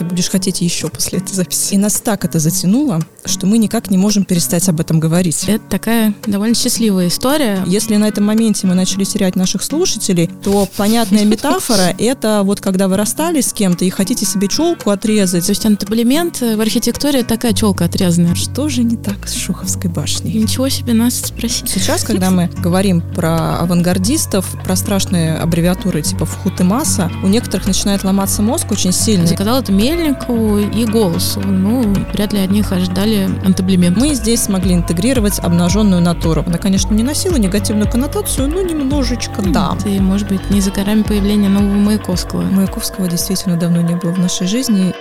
Ты будешь хотеть еще после этой записи. И нас так это затянуло, что мы никак не можем перестать об этом говорить. Это такая довольно счастливая история. Если на этом моменте мы начали терять наших слушателей, то понятная метафора — это вот когда вы расстались с кем-то и хотите себе челку отрезать. То есть антаблемент в архитектуре такая челка отрезанная. Что же не так с Шуховской башней? Ничего себе нас спросить. Сейчас, когда мы говорим про авангардистов, про страшные аббревиатуры типа ФХУТ и МАСА, у некоторых начинает ломаться мозг очень сильно. Заказал это Мельникову и Голосу. Ну, вряд ли от них ожидали антаблемент. Мы здесь смогли интегрировать обнаженную натуру. Она, конечно, не носила негативную коннотацию, но немножечко да. И, может быть, не за горами появления нового Маяковского. Маяковского действительно давно не было в нашей жизни.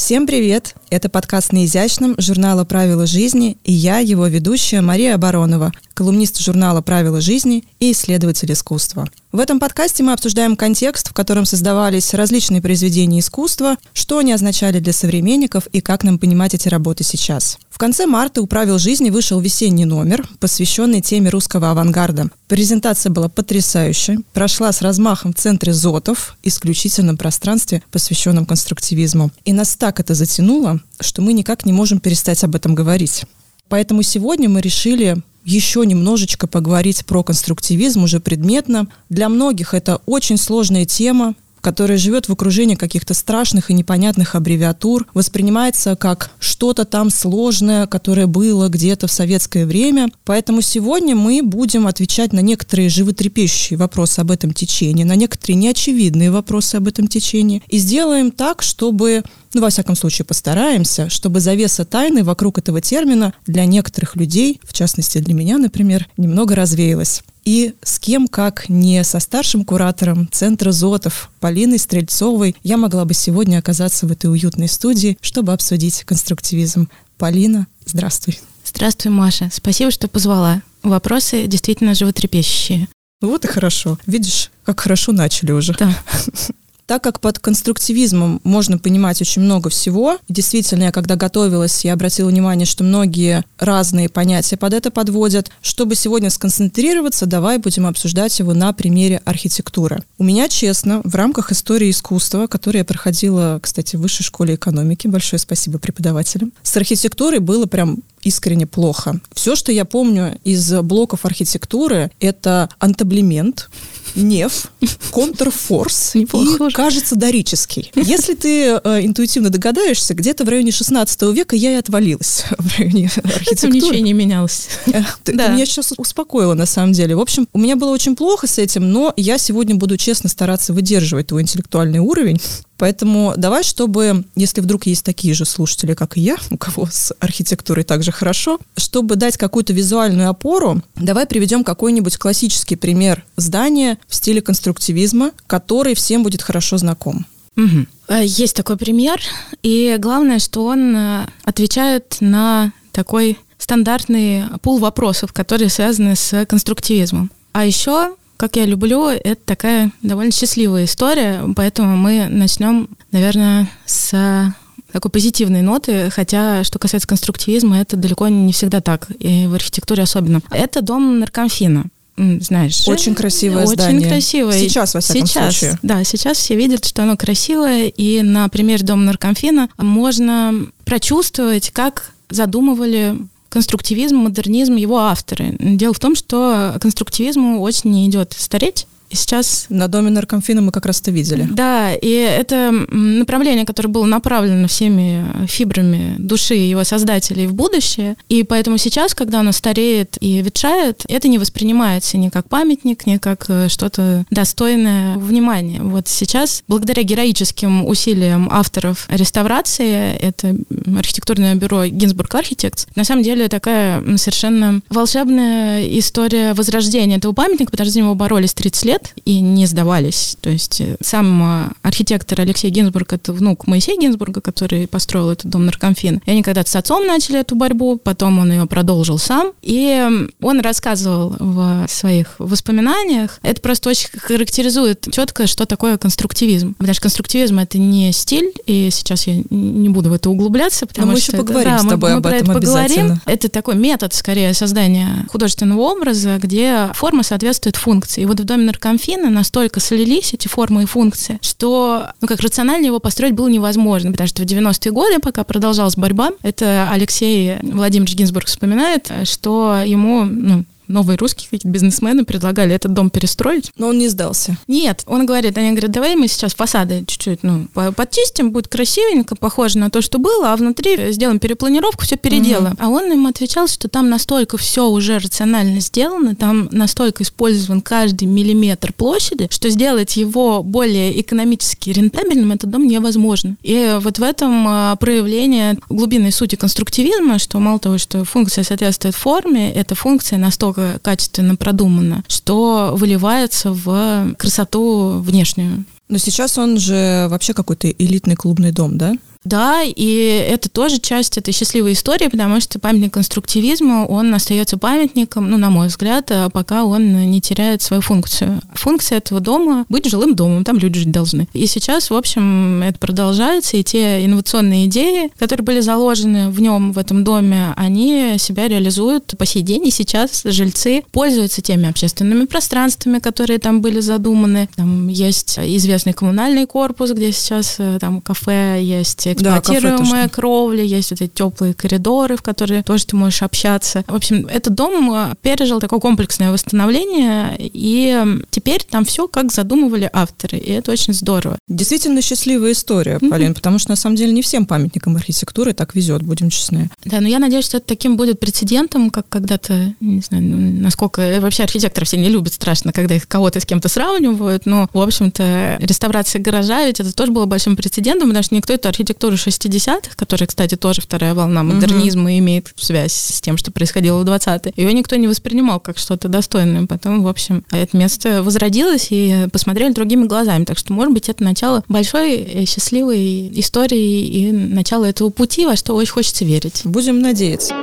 Всем привет! Это подкаст «На изящном» журнала «Правила жизни» и я, его ведущая Мария Оборонова, колумнист журнала «Правила жизни» и исследователь искусства. В этом подкасте мы обсуждаем контекст, в котором создавались различные произведения искусства, что они означали для современников и как нам понимать эти работы сейчас. В конце марта у «Правил жизни» вышел весенний номер, посвященный теме русского авангарда. Презентация была потрясающей, прошла с размахом в центре Зотов, исключительном пространстве, посвященном конструктивизму. И нас так это затянуло, что мы никак не можем перестать об этом говорить. Поэтому сегодня мы решили еще немножечко поговорить про конструктивизм уже предметно. Для многих это очень сложная тема, которая живет в окружении каких-то страшных и непонятных аббревиатур, воспринимается как что-то там сложное, которое было где-то в советское время. Поэтому сегодня мы будем отвечать на некоторые животрепещущие вопросы об этом течении, на некоторые неочевидные вопросы об этом течении. И сделаем так, чтобы ну, во всяком случае, постараемся, чтобы завеса тайны вокруг этого термина для некоторых людей, в частности для меня, например, немного развеялась. И с кем, как не со старшим куратором Центра Зотов Полиной Стрельцовой, я могла бы сегодня оказаться в этой уютной студии, чтобы обсудить конструктивизм. Полина, здравствуй. Здравствуй, Маша. Спасибо, что позвала. Вопросы действительно животрепещущие. Вот и хорошо. Видишь, как хорошо начали уже. Да. Так как под конструктивизмом можно понимать очень много всего, действительно, я когда готовилась, я обратила внимание, что многие разные понятия под это подводят. Чтобы сегодня сконцентрироваться, давай будем обсуждать его на примере архитектуры. У меня, честно, в рамках истории искусства, которую я проходила, кстати, в высшей школе экономики, большое спасибо преподавателям, с архитектурой было прям искренне плохо. Все, что я помню из блоков архитектуры, это антаблемент, неф, контрфорс и, кажется, дорический. Если ты э, интуитивно догадаешься, где-то в районе 16 века я и отвалилась в районе архитектуры. Ничего не менялось. Э, ты, да. ты меня сейчас успокоила, на самом деле. В общем, у меня было очень плохо с этим, но я сегодня буду честно стараться выдерживать твой интеллектуальный уровень. Поэтому давай, чтобы, если вдруг есть такие же слушатели, как и я, у кого с архитектурой также хорошо, чтобы дать какую-то визуальную опору, давай приведем какой-нибудь классический пример здания в стиле конструктивизма, который всем будет хорошо знаком. Угу. Есть такой пример, и главное, что он э, отвечает на такой стандартный пул вопросов, которые связаны с конструктивизмом. А еще как я люблю, это такая довольно счастливая история, поэтому мы начнем, наверное, с такой позитивной ноты, хотя, что касается конструктивизма, это далеко не всегда так, и в архитектуре особенно. Это дом наркомфина знаешь. Очень красивое очень здание. Очень красивое. Сейчас, во всяком сейчас, случае. Да, сейчас все видят, что оно красивое, и на примере дома наркомфина можно прочувствовать, как задумывали конструктивизм, модернизм его авторы. Дело в том, что конструктивизму очень не идет стареть, сейчас... На доме наркомфина мы как раз это видели. Да, и это направление, которое было направлено всеми фибрами души его создателей в будущее, и поэтому сейчас, когда оно стареет и ветшает, это не воспринимается ни как памятник, ни как э, что-то достойное внимания. Вот сейчас, благодаря героическим усилиям авторов реставрации, это архитектурное бюро Гинзбург Architects, на самом деле такая совершенно волшебная история возрождения этого памятника, потому что за него боролись 30 лет, лет и не сдавались. То есть э, сам э, архитектор Алексей Гинзбург — это внук Моисея Гинзбурга, который построил этот дом наркомфин. И они когда-то с отцом начали эту борьбу, потом он ее продолжил сам. И он рассказывал в своих воспоминаниях, это просто очень характеризует четко, что такое конструктивизм. Потому что конструктивизм — это не стиль, и сейчас я не буду в это углубляться, потому Но мы что... еще поговорим это, с тобой мы, об мы этом. Поговорим. Это такой метод, скорее, создания художественного образа, где форма соответствует функции. И вот в доме наркомфина Аркамфина настолько слились эти формы и функции, что, ну, как рационально его построить было невозможно, потому что в 90-е годы, пока продолжалась борьба, это Алексей Владимирович Гинзбург вспоминает, что ему, ну, новые русские какие-то бизнесмены предлагали этот дом перестроить. Но он не сдался. Нет, он говорит, они говорят, давай мы сейчас фасады чуть-чуть ну, подчистим, будет красивенько, похоже на то, что было, а внутри сделаем перепланировку, все переделаем. Угу. А он им отвечал, что там настолько все уже рационально сделано, там настолько использован каждый миллиметр площади, что сделать его более экономически рентабельным этот дом невозможно. И вот в этом а, проявление глубинной сути конструктивизма, что мало того, что функция соответствует форме, эта функция настолько настолько качественно продумано, что выливается в красоту внешнюю. Но сейчас он же вообще какой-то элитный клубный дом, да? Да, и это тоже часть этой счастливой истории, потому что памятник конструктивизма, он остается памятником, ну, на мой взгляд, а пока он не теряет свою функцию. Функция этого дома — быть жилым домом, там люди жить должны. И сейчас, в общем, это продолжается, и те инновационные идеи, которые были заложены в нем, в этом доме, они себя реализуют по сей день, и сейчас жильцы пользуются теми общественными пространствами, которые там были задуманы. Там есть известный коммунальный корпус, где сейчас э, там кафе есть, эксплуатируемая да, кровля, есть вот эти теплые коридоры, в которые тоже ты можешь общаться. В общем, этот дом э, пережил такое комплексное восстановление, и теперь там все как задумывали авторы, и это очень здорово. Действительно счастливая история, Полин, mm-hmm. потому что на самом деле не всем памятникам архитектуры так везет, будем честны. Да, но я надеюсь, что это таким будет прецедентом, как когда-то, не знаю, насколько э, вообще архитекторы все не любят страшно, когда их кого-то с кем-то сравнивают, но, в общем-то, реставрация гаража, ведь это тоже было большим прецедентом, потому что никто эту архитектуру архитектуры 60-х, которая, кстати, тоже вторая волна модернизма, mm-hmm. имеет связь с тем, что происходило в 20-е, ее никто не воспринимал как что-то достойное. Потом, в общем, это место возродилось и посмотрели другими глазами. Так что, может быть, это начало большой э, счастливой истории и начало этого пути, во что очень хочется верить. Будем надеяться.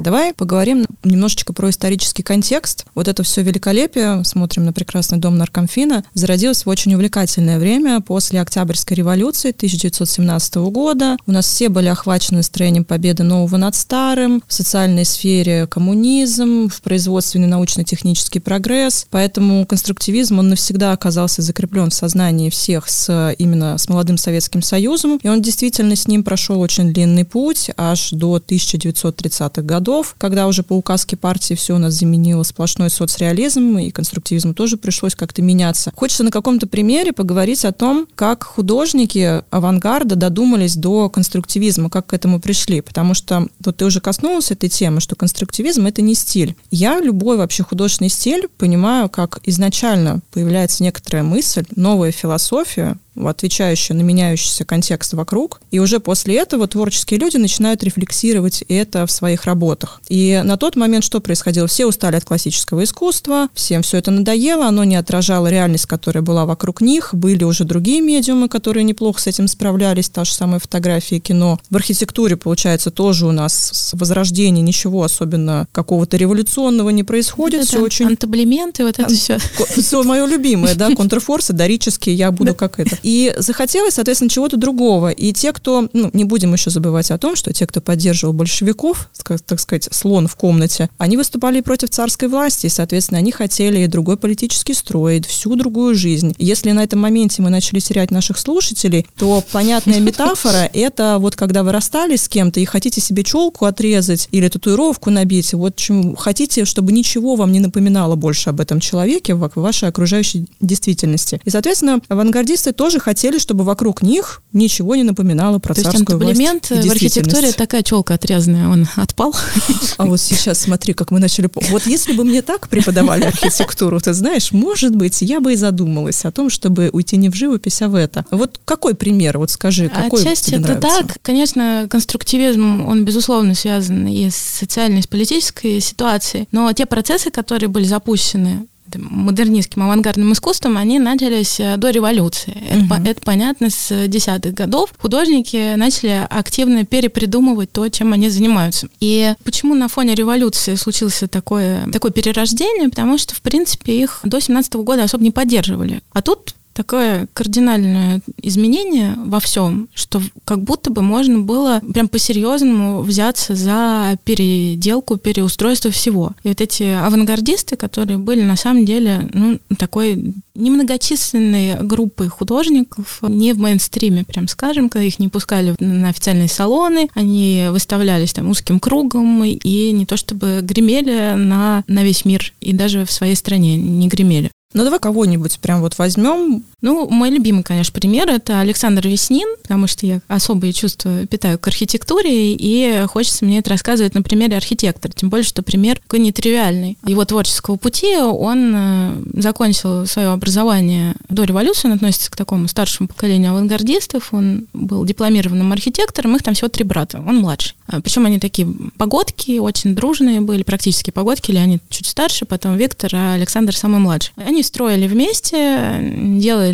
Давай поговорим немножечко про исторический контекст. Вот это все великолепие, смотрим на прекрасный дом Наркомфина, зародилось в очень увлекательное время после Октябрьской революции 1917 года. У нас все были охвачены строением победы нового над старым, в социальной сфере коммунизм, в производственный научно-технический прогресс. Поэтому конструктивизм, он навсегда оказался закреплен в сознании всех с именно с молодым Советским Союзом. И он действительно с ним прошел очень длинный путь, аж до 1930-х годов годов, когда уже по указке партии все у нас заменило сплошной соцреализм, и конструктивизм тоже пришлось как-то меняться. Хочется на каком-то примере поговорить о том, как художники авангарда додумались до конструктивизма, как к этому пришли, потому что вот ты уже коснулся этой темы, что конструктивизм — это не стиль. Я любой вообще художественный стиль понимаю, как изначально появляется некоторая мысль, новая философия, отвечающая на меняющийся контекст вокруг. И уже после этого творческие люди начинают рефлексировать это в своих работах. И на тот момент что происходило? Все устали от классического искусства, всем все это надоело, оно не отражало реальность, которая была вокруг них. Были уже другие медиумы, которые неплохо с этим справлялись, та же самая фотография, кино. В архитектуре, получается, тоже у нас с возрождения ничего особенно какого-то революционного не происходит. Это все очень... Антаблементы, вот это все. Все мое любимое, да, контрфорсы, дорические, я буду как это. И захотелось, соответственно, чего-то другого. И те, кто, ну, не будем еще забывать о том, что те, кто поддерживал большевиков, так сказать, слон в комнате, они выступали против царской власти, и, соответственно, они хотели другой политический строй, всю другую жизнь. Если на этом моменте мы начали терять наших слушателей, то понятная метафора — это вот когда вы расстались с кем-то и хотите себе челку отрезать или татуировку набить, вот чем хотите, чтобы ничего вам не напоминало больше об этом человеке в вашей окружающей действительности. И, соответственно, авангардисты тоже тоже хотели, чтобы вокруг них ничего не напоминало про То царскую есть власть. в архитектуре такая челка отрезанная, он отпал. А вот сейчас смотри, как мы начали... Вот если бы мне так преподавали архитектуру, ты знаешь, может быть, я бы и задумалась о том, чтобы уйти не в живопись, а в это. Вот какой пример? Вот скажи, какой Отчасти тебе это так. Конечно, конструктивизм, он, безусловно, связан и с социальной, и с политической ситуацией, но те процессы, которые были запущены модернистским авангардным искусством, они начались э, до революции. Угу. Это, это понятно, с десятых годов художники начали активно перепридумывать то, чем они занимаются. И почему на фоне революции случилось такое, такое перерождение? Потому что, в принципе, их до 17 года особо не поддерживали. А тут такое кардинальное изменение во всем, что как будто бы можно было прям по-серьезному взяться за переделку, переустройство всего. И вот эти авангардисты, которые были на самом деле ну, такой немногочисленной группой художников, не в мейнстриме, прям скажем, когда их не пускали на официальные салоны, они выставлялись там узким кругом и не то чтобы гремели на, на весь мир, и даже в своей стране не гремели. Ну, давай кого-нибудь прям вот возьмем. Ну, мой любимый, конечно, пример — это Александр Веснин, потому что я особые чувства питаю к архитектуре, и хочется мне это рассказывать на примере архитектора, тем более, что пример такой нетривиальный. Его творческого пути он э, закончил свое образование до революции, он относится к такому старшему поколению авангардистов, он был дипломированным архитектором, их там всего три брата, он младший. А, Причем они такие погодки, очень дружные были, практически погодки, или они чуть старше, потом Виктор, а Александр самый младший. Они строили вместе, делали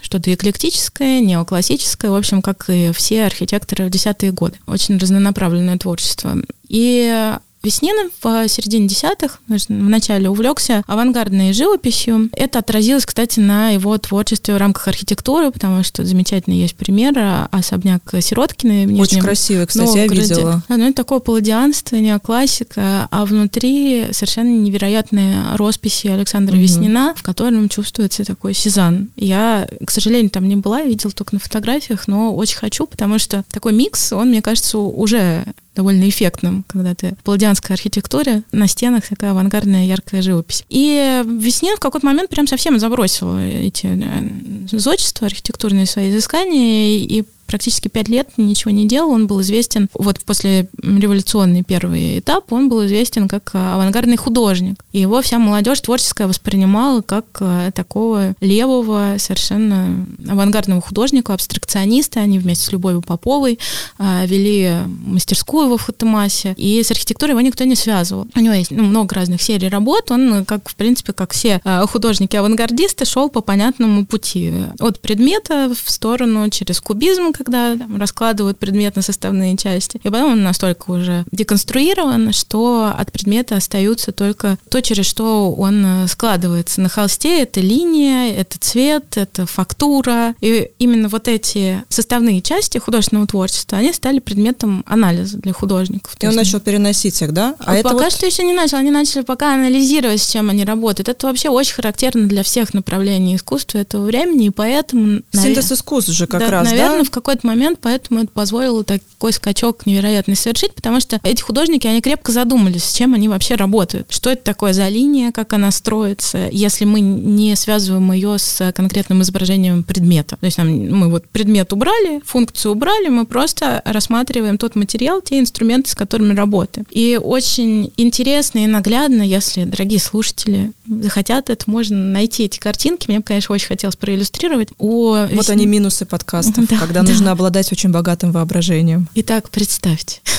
что-то эклектическое, неоклассическое, в общем, как и все архитекторы в десятые годы. Очень разнонаправленное творчество. И Веснин в середине десятых в начале увлекся авангардной живописью. Это отразилось, кстати, на его творчестве в рамках архитектуры, потому что замечательный есть пример а, особняк Сироткина. В Очень красивый, кстати, я видела. Да, ну, это такое палладианство, неоклассика, а внутри совершенно невероятные росписи Александра угу. Веснина, в котором чувствуется такой Сезанн. Я, к сожалению, там не была, видела только на фотографиях, но очень хочу, потому что такой микс, он, мне кажется, уже довольно эффектным, когда ты в палладианской архитектуре, на стенах такая авангардная яркая живопись. И Веснин в какой-то момент прям совсем забросил эти э, зодчества, архитектурные свои изыскания и практически пять лет ничего не делал. Он был известен, вот после революционный первый этап, он был известен как авангардный художник. И его вся молодежь творческая воспринимала как э, такого левого, совершенно авангардного художника, абстракциониста. Они вместе с Любовью Поповой э, вели мастерскую во Фатемасе. И с архитектурой его никто не связывал. У него есть ну, много разных серий работ. Он, как в принципе, как все э, художники-авангардисты, шел по понятному пути. От предмета в сторону через кубизм, когда там, раскладывают предмет на составные части. И потом он настолько уже деконструирован, что от предмета остаются только то, через что он э, складывается. На холсте это линия, это цвет, это фактура. И именно вот эти составные части художественного творчества, они стали предметом анализа для художников. И он начал переносить их, да? А пока вот... что еще не начал. Они начали пока анализировать, с чем они работают. Это вообще очень характерно для всех направлений искусства этого времени, и поэтому... Синтез искусств же как да, раз, наверное, да? в какой-то момент, поэтому это позволило такой скачок невероятный совершить, потому что эти художники, они крепко задумались, с чем они вообще работают. Что это такое за линия, как она строится, если мы не связываем ее с конкретным изображением предмета. То есть там, мы вот предмет убрали, функцию убрали, мы просто рассматриваем тот материал, те инструменты, с которыми работаем. И очень интересно и наглядно, если, дорогие слушатели, захотят, это можно найти эти картинки. Мне бы, конечно, очень хотелось проиллюстрировать. О, вот весне... они минусы подкастов, да, когда да. нужно обладать очень богатым воображением. Итак, представьте.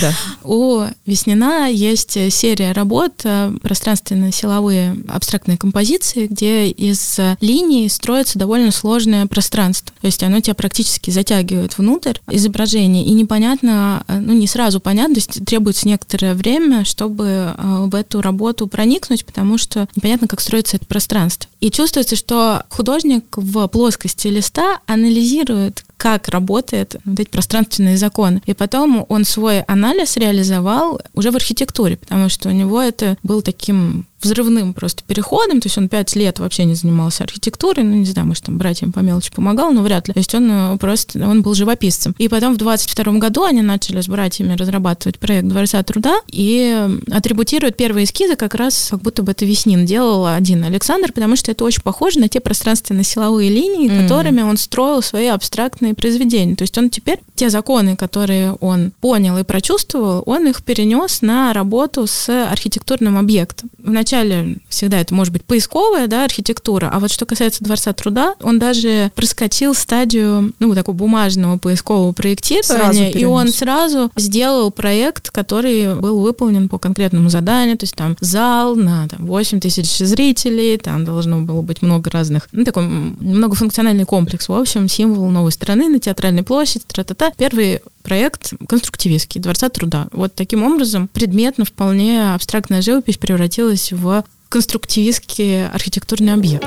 Да. У Веснина есть серия работ э, пространственно-силовые абстрактные композиции, где из линий строится довольно сложное пространство. То есть оно тебя практически затягивает внутрь изображения, и непонятно, э, ну не сразу понятно, то есть требуется некоторое время, чтобы э, в эту работу проникнуть, потому что непонятно, как строится это пространство. И чувствуется, что художник в плоскости листа анализирует, как работает вот эти пространственные законы. И потом он свой анализ реализовал уже в архитектуре, потому что у него это был таким взрывным просто переходом, то есть он пять лет вообще не занимался архитектурой, ну, не знаю, может, там братьям по мелочи помогал, но вряд ли. То есть он э, просто, он был живописцем. И потом в 22 году они начали с братьями разрабатывать проект Дворца труда и атрибутируют первые эскизы как раз, как будто бы это Веснин делал один Александр, потому что это очень похоже на те пространственно-силовые линии, mm-hmm. которыми он строил свои абстрактные произведения. То есть он теперь те законы, которые он понял и прочувствовал, он их перенес на работу с архитектурным объектом. Вначале вначале всегда это может быть поисковая, да, архитектура, а вот что касается Дворца труда, он даже проскочил стадию, ну, такого бумажного поискового проектирования, и он сразу сделал проект, который был выполнен по конкретному заданию, то есть там зал на там, 8 тысяч зрителей, там должно было быть много разных, ну, такой многофункциональный комплекс, в общем, символ новой страны на театральной площади, тра-та-та. Первый проект конструктивистский, Дворца труда. Вот таким образом предметно вполне абстрактная живопись превратилась в конструктивистский архитектурный объект.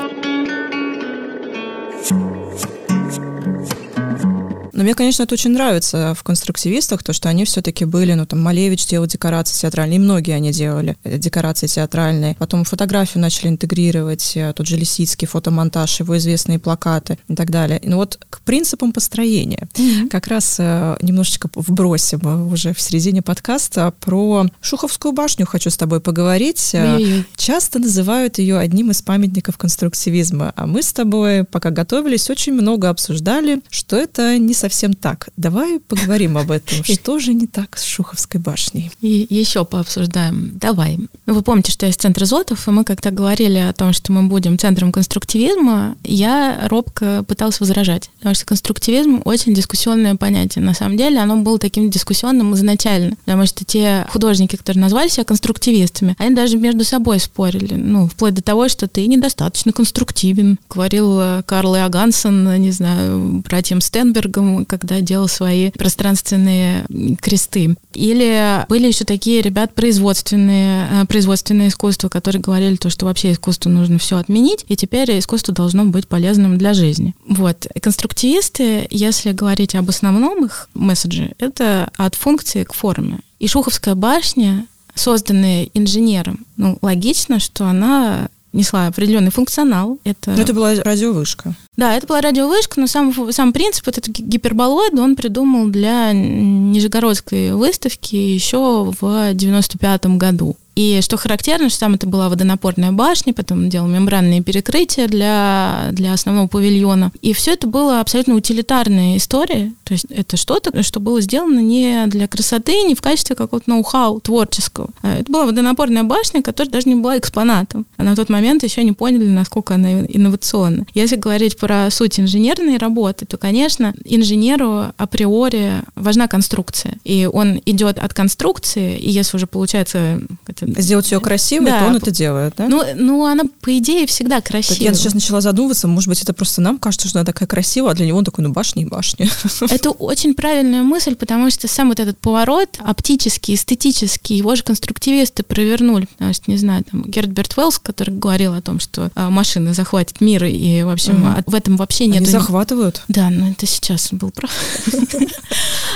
Но мне, конечно, это очень нравится в конструктивистах, то, что они все-таки были, ну, там, Малевич делал декорации театральные, и многие они делали э, декорации театральные. Потом фотографию начали интегрировать, э, тот же Лисицкий, фотомонтаж, его известные плакаты и так далее. Ну вот к принципам построения. Mm-hmm. Как раз э, немножечко вбросим уже в середине подкаста про Шуховскую башню хочу с тобой поговорить. Mm-hmm. Часто называют ее одним из памятников конструктивизма, а мы с тобой, пока готовились, очень много обсуждали, что это не совсем совсем так. Давай поговорим об этом. Что же не так с Шуховской башней? И еще пообсуждаем. Давай. Вы помните, что я из центра Зотов, и мы как-то говорили о том, что мы будем центром конструктивизма. Я робко пыталась возражать, потому что конструктивизм очень дискуссионное понятие. На самом деле оно было таким дискуссионным изначально, потому что те художники, которые назвали себя конструктивистами, они даже между собой спорили. Ну, вплоть до того, что ты недостаточно конструктивен, говорил э, Карл Иогансон, не знаю, братьям Стенбергом, когда делал свои пространственные кресты. Или были еще такие ребят производственные, э, производственное искусство, которые говорили то, что вообще искусству нужно все отменить, и теперь искусство должно быть полезным для жизни. Вот. Конструктивисты, если говорить об основном их месседже, это от функции к форме. И Шуховская башня, созданная инженером, ну, логично, что она несла определенный функционал. Это... Но это была радиовышка. Да, это была радиовышка, но сам, сам принцип, вот этот гиперболоид, он придумал для Нижегородской выставки еще в 95 году. И что характерно, что там это была водонапорная башня, потом делал мембранные перекрытия для, для основного павильона. И все это было абсолютно утилитарная история. То есть это что-то, что было сделано не для красоты, не в качестве какого-то ноу-хау творческого. А это была водонапорная башня, которая даже не была экспонатом. А на тот момент еще не поняли, насколько она инновационна. Если говорить про суть инженерной работы, то, конечно, инженеру априори важна конструкция. И он идет от конструкции, и если уже получается Сделать ее красивой, да. то он это делает, да? Ну, ну, она, по идее, всегда красивая. Я сейчас начала задумываться, может быть, это просто нам кажется, что она такая красивая, а для него он такой, ну, башня и башня. Это очень правильная мысль, потому что сам вот этот поворот оптический, эстетический, его же конструктивисты провернули, потому что, не знаю, там, Герберт Уэллс, который говорил о том, что а, машины захватят мир, и, в общем, угу. в этом вообще нет... Они захватывают? Да, но это сейчас был прав.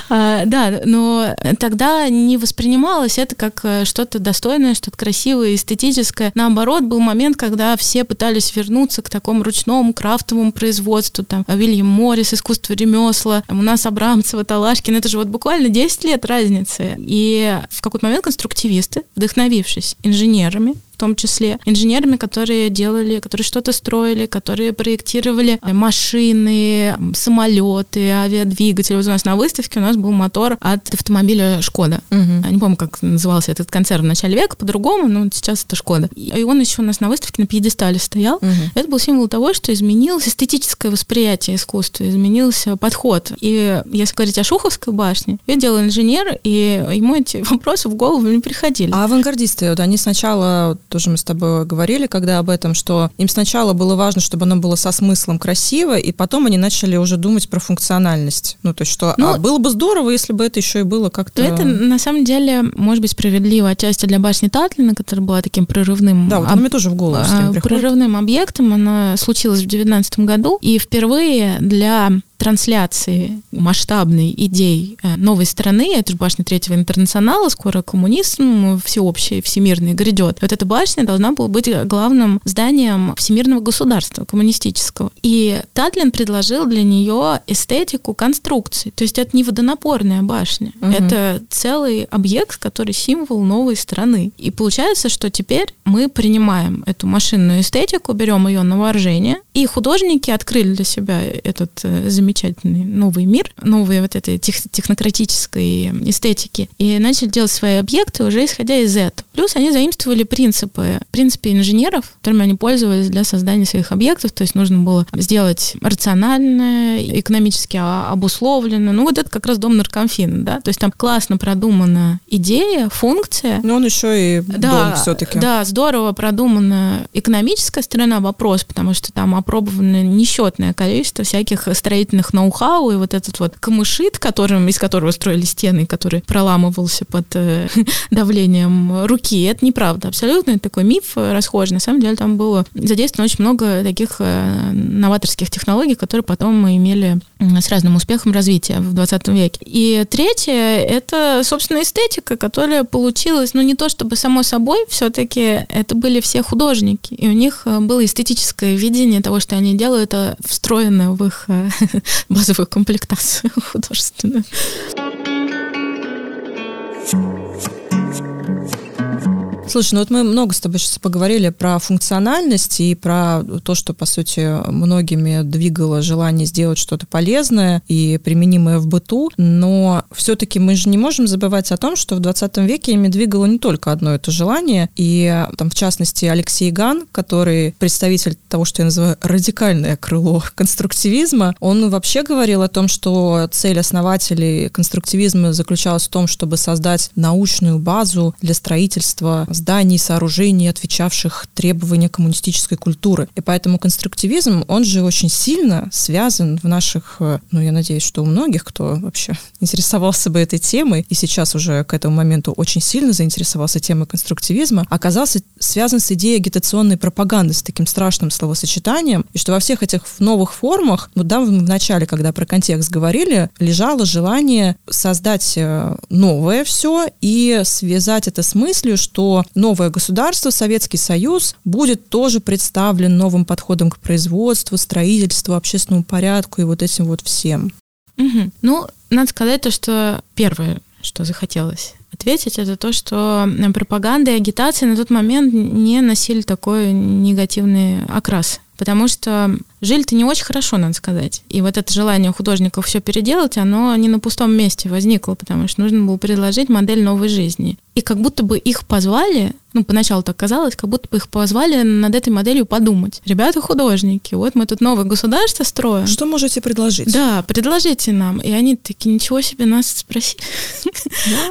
А, да, но тогда не воспринималось это как э, что-то достойное, что-то красивое, эстетическое. Наоборот, был момент, когда все пытались вернуться к такому ручному крафтовому производству. Там Вильям Моррис, искусство ремесла, у нас Абрамцева, Талашкин. Это же вот буквально 10 лет разницы. И в какой-то момент конструктивисты, вдохновившись инженерами, том числе инженерами, которые делали, которые что-то строили, которые проектировали машины, самолеты, авиадвигатели. Вот у нас на выставке у нас был мотор от автомобиля Шкода. Угу. Я не помню, как назывался этот концерн в начале века, по-другому, но сейчас это Шкода. И он еще у нас на выставке на пьедестале стоял. Угу. Это был символ того, что изменилось эстетическое восприятие искусства, изменился подход. И если говорить о Шуховской башне, я делал инженер, и ему эти вопросы в голову не приходили. А авангардисты, вот они сначала тоже мы с тобой говорили, когда об этом, что им сначала было важно, чтобы оно было со смыслом красиво, и потом они начали уже думать про функциональность. Ну, то есть, что ну, а было бы здорово, если бы это еще и было как-то... Это, на самом деле, может быть, справедливо отчасти для башни Татлина, которая была таким прорывным... Да, вот об... мне тоже в голову а, Прорывным объектом. Она случилась в 2019 году, и впервые для трансляции масштабной идей э, новой страны, это же башня Третьего интернационала, скоро коммунизм всеобщий, всемирный грядет. Вот эта башня должна была быть главным зданием всемирного государства, коммунистического. И Татлин предложил для нее эстетику конструкции. То есть это не водонапорная башня, угу. это целый объект, который символ новой страны. И получается, что теперь мы принимаем эту машинную эстетику, берем ее на вооружение, и художники открыли для себя этот э, замечательный новый мир, новые вот этой тех, технократической эстетики, и начали делать свои объекты уже исходя из этого. Плюс они заимствовали принципы, принципы инженеров, которыми они пользовались для создания своих объектов, то есть нужно было сделать рационально, экономически обусловленно. Ну вот это как раз дом наркомфина, да, то есть там классно продумана идея, функция. Но он еще и да, дом все-таки. Да, здорово продумана экономическая сторона вопрос, потому что там опробовано несчетное количество всяких строительных ноу-хау, и вот этот вот камышит, которым, из которого строили стены, который проламывался под э, давлением руки, это неправда. Абсолютно это такой миф расхожий. На самом деле там было задействовано очень много таких э, новаторских технологий, которые потом мы имели с разным успехом развития в 20 веке. И третье — это, собственно, эстетика, которая получилась, ну, не то чтобы само собой, все-таки это были все художники, и у них э, было эстетическое видение того, что они делают, это встроенное в их э, базовую комплектацию художественную. Слушай, ну вот мы много с тобой сейчас поговорили про функциональность и про то, что, по сути, многими двигало желание сделать что-то полезное и применимое в быту, но все-таки мы же не можем забывать о том, что в 20 веке ими двигало не только одно это желание, и там, в частности, Алексей Ган, который представитель того, что я называю радикальное крыло конструктивизма, он вообще говорил о том, что цель основателей конструктивизма заключалась в том, чтобы создать научную базу для строительства зданий, сооружений, отвечавших требованиям коммунистической культуры. И поэтому конструктивизм, он же очень сильно связан в наших, э, ну, я надеюсь, что у многих, кто вообще интересовался бы этой темой, и сейчас уже к этому моменту очень сильно заинтересовался темой конструктивизма, оказался связан с идеей агитационной пропаганды, с таким страшным словосочетанием, и что во всех этих новых формах, вот да, в начале, когда про контекст говорили, лежало желание создать э, новое все и связать это с мыслью, что новое государство, Советский Союз, будет тоже представлен новым подходом к производству, строительству, общественному порядку и вот этим вот всем. Угу. Ну, надо сказать то, что первое, что захотелось ответить, это то, что пропаганда и агитация на тот момент не носили такой негативный окрас. Потому что жили-то не очень хорошо, надо сказать. И вот это желание художников все переделать, оно не на пустом месте возникло, потому что нужно было предложить модель новой жизни. И как будто бы их позвали, ну, поначалу так казалось, как будто бы их позвали над этой моделью подумать. Ребята художники, вот мы тут новое государство строим. Что можете предложить? Да, предложите нам. И они такие, ничего себе, нас спросили.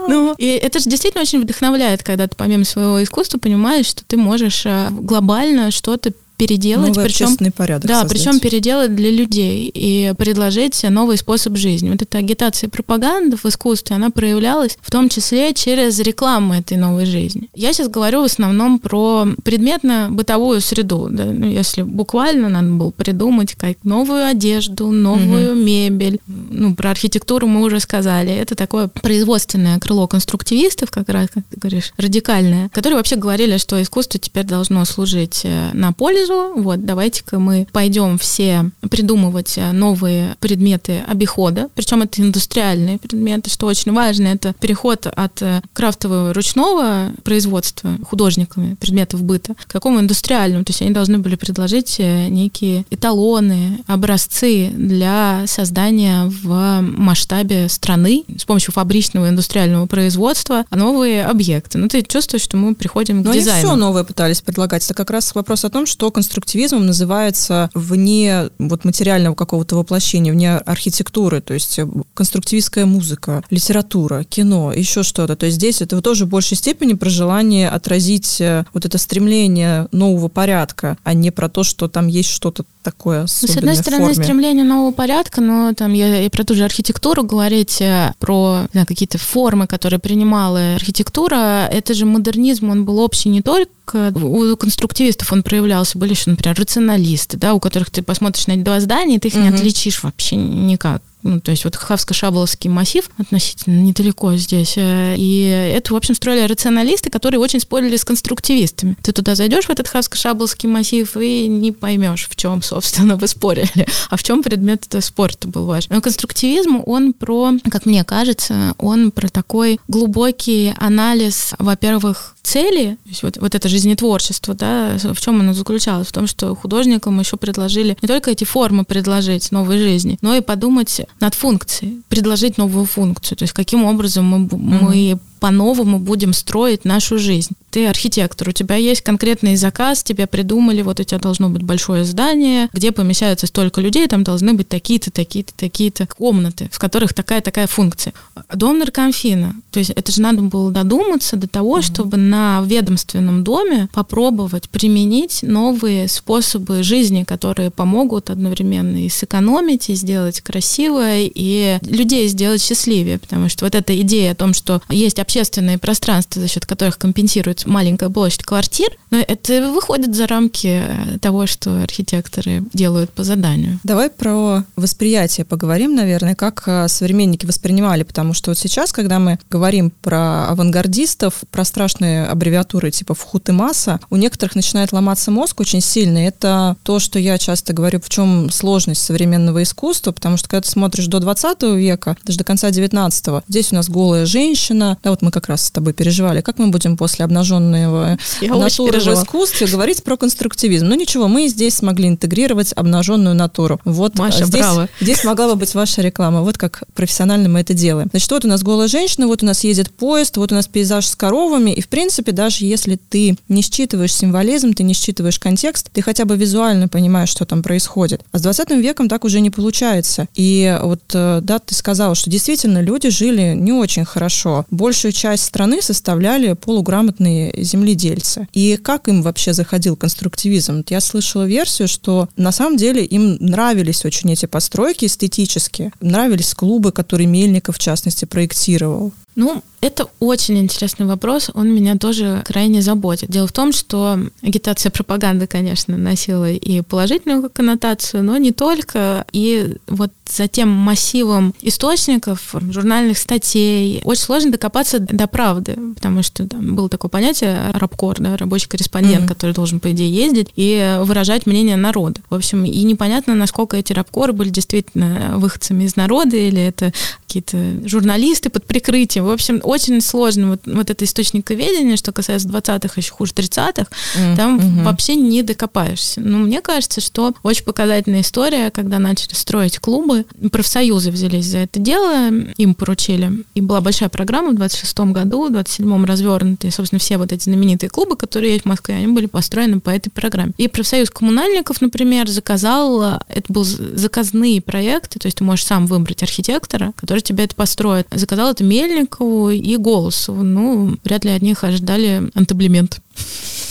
Ну, и это же действительно очень вдохновляет, когда ты помимо своего искусства понимаешь, что ты можешь э, глобально что-то переделать, Новый причем порядок да, создать. причем переделать для людей и предложить новый способ жизни. Вот эта агитация и пропаганда в искусстве, она проявлялась в том числе через рекламу этой новой жизни. Я сейчас говорю в основном про предметно-бытовую среду. Да? Ну, если буквально надо было придумать как новую одежду, новую угу. мебель. Ну, про архитектуру мы уже сказали. Это такое производственное крыло конструктивистов, как раз, как ты говоришь, радикальное, которые вообще говорили, что искусство теперь должно служить э, на пользу сразу, вот, давайте-ка мы пойдем все придумывать э, новые предметы обихода, причем это индустриальные предметы, что очень важно, это переход от э, крафтового ручного производства художниками предметов быта к какому индустриальному, то есть они должны были предложить э, некие эталоны, образцы для создания в масштабе страны с помощью фабричного индустриального производства новые объекты. Ну, ты чувствуешь, что мы приходим к Но дизайну. они все новое пытались предлагать. Это как раз вопрос о том, что конструктивизмом называется вне вот материального какого-то воплощения, вне архитектуры, то есть э, конструктивистская музыка, литература, кино, еще что-то. То есть здесь это тоже в большей степени про желание отразить э, вот это стремление нового порядка, а не про то, что там есть что-то такое особенное ну, С одной стороны, форме. стремление нового порядка, но там я и про ту же архитектуру говорить, э, про да, какие-то формы, которые принимала архитектура, это же модернизм, он был общий не только у конструктивистов он проявлялся, были еще, например, рационалисты, да, у которых ты посмотришь на эти два здания, и ты их угу. не отличишь вообще никак. Ну, то есть вот Хавско-Шаболовский массив относительно недалеко здесь. Э, и это, в общем, строили рационалисты, которые очень спорили с конструктивистами. Ты туда зайдешь в этот Хавско-Шаболовский массив и не поймешь, в чем, собственно, вы спорили, а в чем предмет спорта был ваш. Но конструктивизм, он про, как мне кажется, он про такой глубокий анализ, во-первых, цели, то есть вот, вот это жизнетворчество, да, в чем оно заключалось? В том, что художникам еще предложили не только эти формы предложить новой жизни, но и подумать над функцией, предложить новую функцию, то есть каким образом мы, mm-hmm. мы по-новому будем строить нашу жизнь. Ты архитектор, у тебя есть конкретный заказ, тебе придумали, вот у тебя должно быть большое здание, где помещается столько людей, там должны быть такие-то, такие-то, такие-то комнаты, в которых такая-такая функция. Дом наркомфина, то есть это же надо было додуматься до того, mm-hmm. чтобы на ведомственном доме попробовать применить новые способы жизни, которые помогут одновременно и сэкономить, и сделать красиво, и людей сделать счастливее, потому что вот эта идея о том, что есть общественные пространства, за счет которых компенсируется маленькая площадь квартир, но это выходит за рамки того, что архитекторы делают по заданию. Давай про восприятие поговорим, наверное, как э, современники воспринимали, потому что вот сейчас, когда мы говорим про авангардистов, про страшные аббревиатуры типа ФХУТ и МАСА, у некоторых начинает ломаться мозг очень сильно. Это то, что я часто говорю, в чем сложность современного искусства, потому что когда ты смотришь до 20 века, даже до конца 19-го, здесь у нас голая женщина, да, вот мы как раз с тобой переживали, как мы будем после обнаженного я натуры в искусстве говорить про конструктивизм. Ну ничего, мы здесь смогли интегрировать обнаженную натуру. Вот Маша, здесь, браво. здесь могла бы быть ваша реклама. Вот как профессионально мы это делаем. Значит, вот у нас голая женщина, вот у нас едет поезд, вот у нас пейзаж с коровами, и в принципе, даже если ты не считываешь символизм, ты не считываешь контекст, ты хотя бы визуально понимаешь, что там происходит. А с 20 веком так уже не получается. И вот, э, да, ты сказала, что действительно люди жили не очень хорошо. Большую часть страны составляли полуграмотные земледельцы. И как им вообще заходил конструктивизм? Я слышала версию, что на самом деле им нравились очень эти постройки эстетически, нравились клубы, которые Мельников, в частности, проектировал. Ну, это очень интересный вопрос, он меня тоже крайне заботит. Дело в том, что агитация пропаганды, конечно, носила и положительную коннотацию, но не только. И вот за тем массивом источников, журнальных статей, очень сложно докопаться до правды, потому что там было такое понятие рабкор, да, рабочий корреспондент, mm-hmm. который должен, по идее, ездить и выражать мнение народа. В общем, и непонятно, насколько эти рабкоры были действительно выходцами из народа, или это какие-то журналисты под прикрытием. В общем, очень сложно вот, вот это источниковедение, что касается 20-х, еще хуже 30-х, mm-hmm. там mm-hmm. вообще не докопаешься. Но мне кажется, что очень показательная история, когда начали строить клубы, профсоюзы взялись за это дело, им поручили. И была большая программа в 26-м году, в 27-м развернутые, собственно, все вот эти знаменитые клубы, которые есть в Москве, они были построены по этой программе. И профсоюз коммунальников, например, заказал, это был заказные проекты, то есть ты можешь сам выбрать архитектора, который тебе это построит. Заказал это Мельникову и Голосову. Ну, вряд ли от них ожидали антаблемент.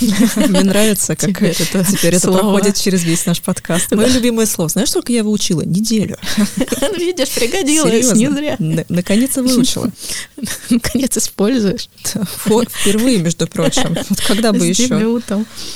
Мне нравится, как теперь это, теперь это проходит через весь наш подкаст. Мое любимое слово. Знаешь, сколько я выучила? Неделю. Видишь, пригодилось, не зря. Наконец выучила. Наконец используешь. Впервые, между прочим. Вот когда бы еще.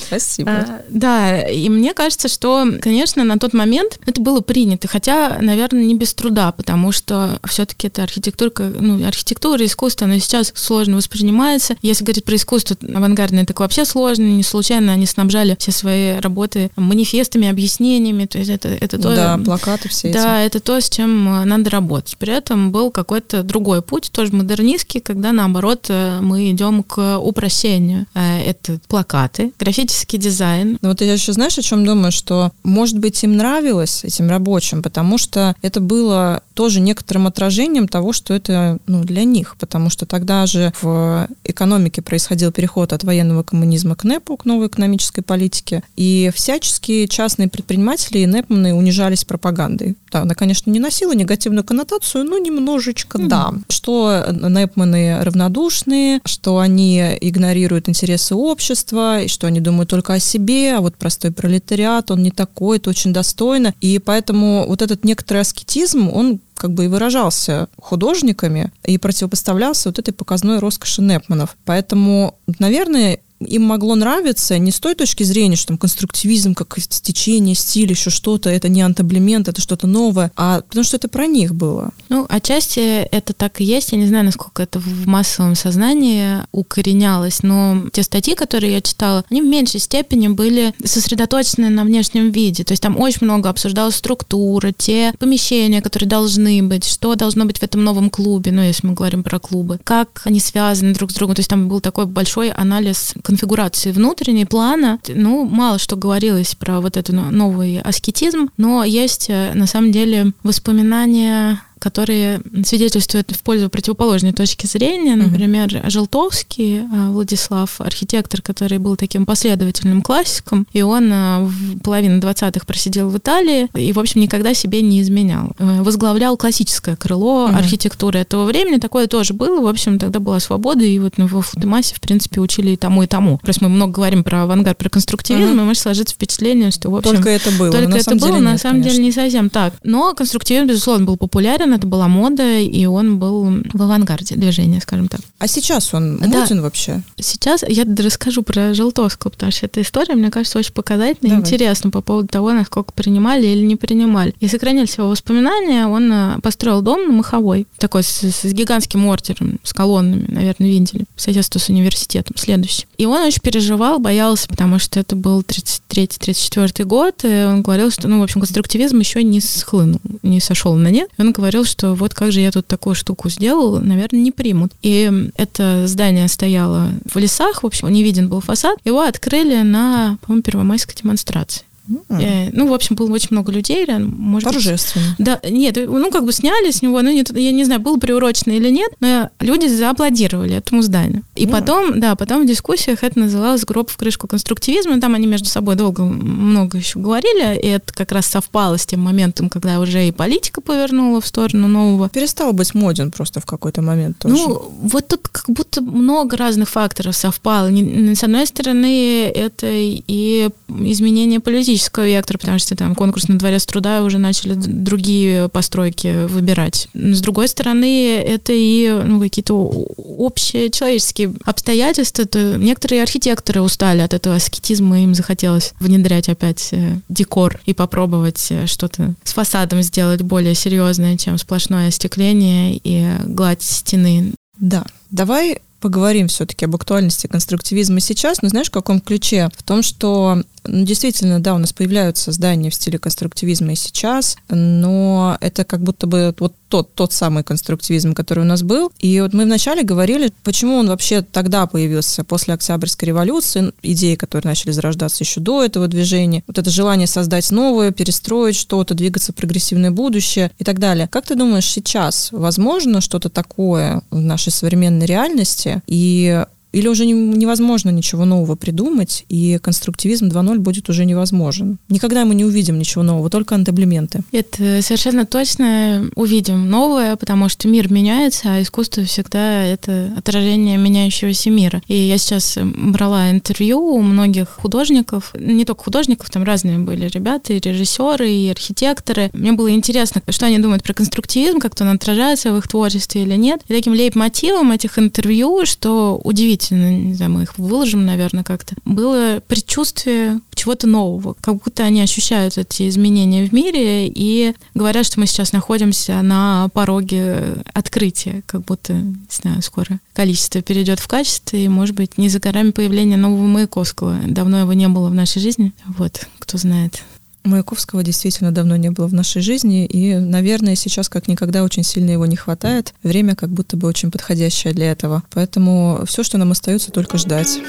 Спасибо. А, да, и мне кажется, что, конечно, на тот момент это было принято, хотя, наверное, не без труда, потому что все-таки это архитектура, ну, архитектура, искусство, оно сейчас сложно воспринимается. Если говорить про искусство авангардное, так вообще сложно, не случайно они снабжали все свои работы манифестами, объяснениями, то есть это, это то... Да, плакаты все Да, эти. это то, с чем э, надо работать. При этом был какой-то другой путь, тоже модернистский, когда, наоборот, э, мы идем к упрощению. Э, это плакаты, графический дизайн. Ну вот я еще, знаешь, о чем думаю, что, может быть, им нравилось, этим рабочим, потому что это было тоже некоторым отражением того, что это ну, для них, потому что тогда же в экономике происходил переход от военного коммунизма к НЭПу, к новой экономической политике, и всяческие частные предприниматели и НЭПманы унижались пропагандой. Да, она, конечно, не носила негативную коннотацию, но немножечко mm-hmm. да. Что НЭПманы равнодушные, что они игнорируют интересы общества, и что они думают только о себе, а вот простой пролетариат, он не такой, это очень достойно. И поэтому вот этот некоторый аскетизм, он как бы и выражался художниками и противопоставлялся вот этой показной роскоши Непманов. Поэтому, наверное, им могло нравиться не с той точки зрения, что там конструктивизм, как течение, стиль, еще что-то, это не антаблемент, это что-то новое, а потому что это про них было. Ну, отчасти это так и есть. Я не знаю, насколько это в массовом сознании укоренялось, но те статьи, которые я читала, они в меньшей степени были сосредоточены на внешнем виде. То есть там очень много обсуждалась структура, те помещения, которые должны быть, что должно быть в этом новом клубе, ну, если мы говорим про клубы, как они связаны друг с другом. То есть там был такой большой анализ конфигурации внутренней плана, ну, мало что говорилось про вот этот новый аскетизм, но есть э, на самом деле воспоминания которые свидетельствуют в пользу противоположной точки зрения. Например, mm-hmm. Желтовский а, Владислав, архитектор, который был таким последовательным классиком, и он а, в половине 20-х просидел в Италии и, в общем, никогда себе не изменял. Э, возглавлял классическое крыло mm-hmm. архитектуры этого времени. Такое тоже было. В общем, тогда была свобода, и вот в Футемасе, в принципе, учили и тому, и тому. Просто мы много говорим про авангард, про конструктивизм, mm-hmm. и может сложиться впечатление, что, в общем... Только это было. Только это было, на самом деле, не совсем так. Но конструктивизм, безусловно, был популярен, это была мода, и он был в авангарде движения, скажем так. А сейчас он моден да. вообще? Сейчас я расскажу про Желтовского, потому что эта история, мне кажется, очень показательная и интересна по поводу того, насколько принимали или не принимали. И сохранились его воспоминания. Он э, построил дом на Маховой, такой с, с гигантским ордером, с колоннами, наверное, видели, по соседству с университетом, следующий. И он очень переживал, боялся, потому что это был 33-34 год, и он говорил, что, ну, в общем, конструктивизм еще не схлынул, не сошел на нет. И он говорил, что вот как же я тут такую штуку сделал, наверное, не примут. И это здание стояло в лесах, в общем, не виден был фасад. Его открыли на, по-моему, первомайской демонстрации. Mm-hmm. Ну, в общем, было очень много людей. Может Торжественно. Быть, да, нет, ну, как бы сняли с него, ну, нет, я не знаю, было приурочено или нет, но люди зааплодировали этому зданию. И mm-hmm. потом, да, потом в дискуссиях это называлось гроб в крышку конструктивизма, там они между собой долго много еще говорили, и это как раз совпало с тем моментом, когда уже и политика повернула в сторону нового. Перестал быть моден просто в какой-то момент тоже. Ну, вот тут как будто много разных факторов совпало. С одной стороны, это и изменение политики политического вектора, потому что там конкурс на дворец труда уже начали другие постройки выбирать. С другой стороны, это и ну, какие-то общие человеческие обстоятельства. То некоторые архитекторы устали от этого аскетизма, им захотелось внедрять опять э, декор и попробовать э, что-то с фасадом сделать более серьезное, чем сплошное остекление и гладь стены. Да, давай поговорим все-таки об актуальности конструктивизма сейчас, но знаешь, в каком ключе? В том, что ну, действительно, да, у нас появляются здания в стиле конструктивизма и сейчас, но это как будто бы вот тот, тот самый конструктивизм, который у нас был. И вот мы вначале говорили, почему он вообще тогда появился, после Октябрьской революции, идеи, которые начали зарождаться еще до этого движения, вот это желание создать новое, перестроить что-то, двигаться в прогрессивное будущее и так далее. Как ты думаешь, сейчас возможно что-то такое в нашей современной реальности? И или уже невозможно ничего нового придумать, и конструктивизм 2.0 будет уже невозможен. Никогда мы не увидим ничего нового, только антаблементы. Это совершенно точно увидим новое, потому что мир меняется, а искусство всегда это отражение меняющегося мира. И я сейчас брала интервью у многих художников, не только художников, там разные были ребята, и режиссеры, и архитекторы. Мне было интересно, что они думают про конструктивизм, как он отражается в их творчестве или нет. И таким лейб-мотивом этих интервью, что удивительно, действительно, не знаю, мы их выложим, наверное, как-то, было предчувствие чего-то нового, как будто они ощущают эти изменения в мире и говорят, что мы сейчас находимся на пороге открытия, как будто, не знаю, скоро количество перейдет в качество, и, может быть, не за горами появления нового Маяковского. Давно его не было в нашей жизни. Вот, кто знает. Маяковского действительно давно не было в нашей жизни, и, наверное, сейчас как никогда очень сильно его не хватает. Время как будто бы очень подходящее для этого. Поэтому все, что нам остается, только ждать.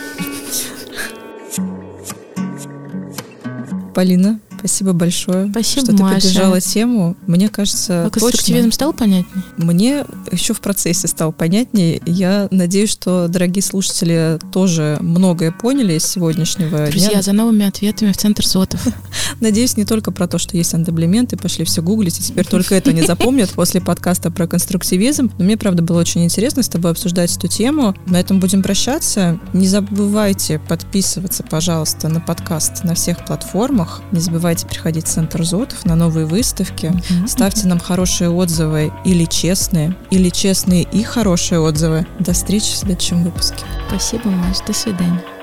Полина, Спасибо большое, Спасибо, что ты Маша. поддержала тему. Мне кажется, а конструктивизм стал понятнее? Мне еще в процессе стал понятнее. Я надеюсь, что дорогие слушатели тоже многое поняли из сегодняшнего Друзья, дня. за новыми ответами в Центр Зотов. Надеюсь, не только про то, что есть андеблементы, пошли все гуглить, и теперь только это не запомнят после подкаста про конструктивизм. Но мне, правда, было очень интересно с тобой обсуждать эту тему. На этом будем прощаться. Не забывайте подписываться, пожалуйста, на подкаст на всех платформах. Не забывайте забывайте приходить в Центр Зотов на новые выставки. Mm-hmm. Ставьте нам хорошие отзывы или честные, или честные и хорошие отзывы. До встречи в следующем выпуске. Спасибо, Маш. До свидания.